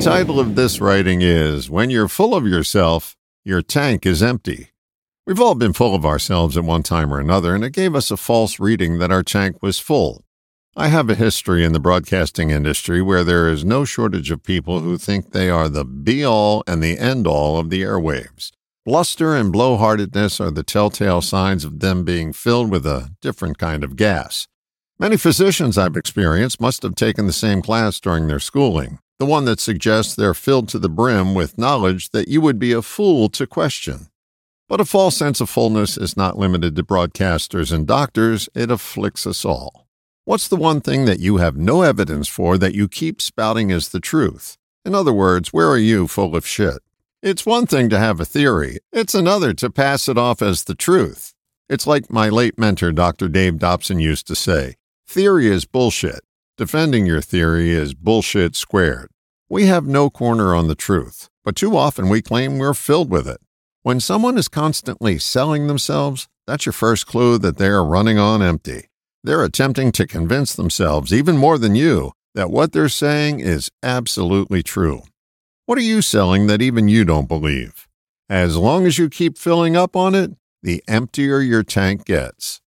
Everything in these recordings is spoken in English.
title of this writing is When You're Full of Yourself, Your Tank is Empty. We've all been full of ourselves at one time or another, and it gave us a false reading that our tank was full. I have a history in the broadcasting industry where there is no shortage of people who think they are the be all and the end all of the airwaves. Bluster and blowhardedness are the telltale signs of them being filled with a different kind of gas. Many physicians I've experienced must have taken the same class during their schooling, the one that suggests they're filled to the brim with knowledge that you would be a fool to question. But a false sense of fullness is not limited to broadcasters and doctors, it afflicts us all. What's the one thing that you have no evidence for that you keep spouting as the truth? In other words, where are you full of shit? It's one thing to have a theory, it's another to pass it off as the truth. It's like my late mentor, Dr. Dave Dobson, used to say theory is bullshit. Defending your theory is bullshit squared. We have no corner on the truth, but too often we claim we're filled with it. When someone is constantly selling themselves, that's your first clue that they are running on empty. They're attempting to convince themselves, even more than you, that what they're saying is absolutely true. What are you selling that even you don't believe? As long as you keep filling up on it, the emptier your tank gets.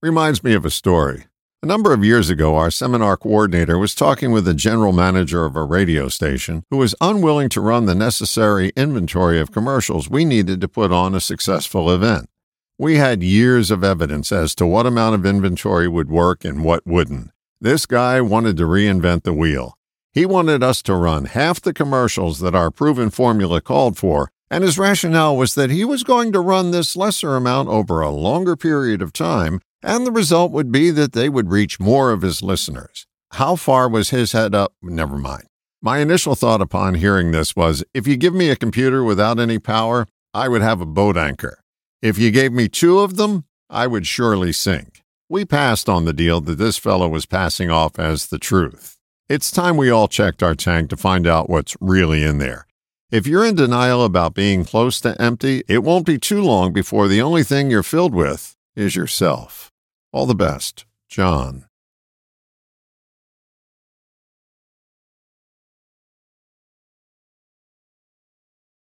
Reminds me of a story. A number of years ago, our seminar coordinator was talking with the general manager of a radio station who was unwilling to run the necessary inventory of commercials we needed to put on a successful event. We had years of evidence as to what amount of inventory would work and what wouldn't. This guy wanted to reinvent the wheel. He wanted us to run half the commercials that our proven formula called for, and his rationale was that he was going to run this lesser amount over a longer period of time, and the result would be that they would reach more of his listeners. How far was his head up? Never mind. My initial thought upon hearing this was if you give me a computer without any power, I would have a boat anchor. If you gave me two of them, I would surely sink. We passed on the deal that this fellow was passing off as the truth. It's time we all checked our tank to find out what's really in there. If you're in denial about being close to empty, it won't be too long before the only thing you're filled with is yourself. All the best, John.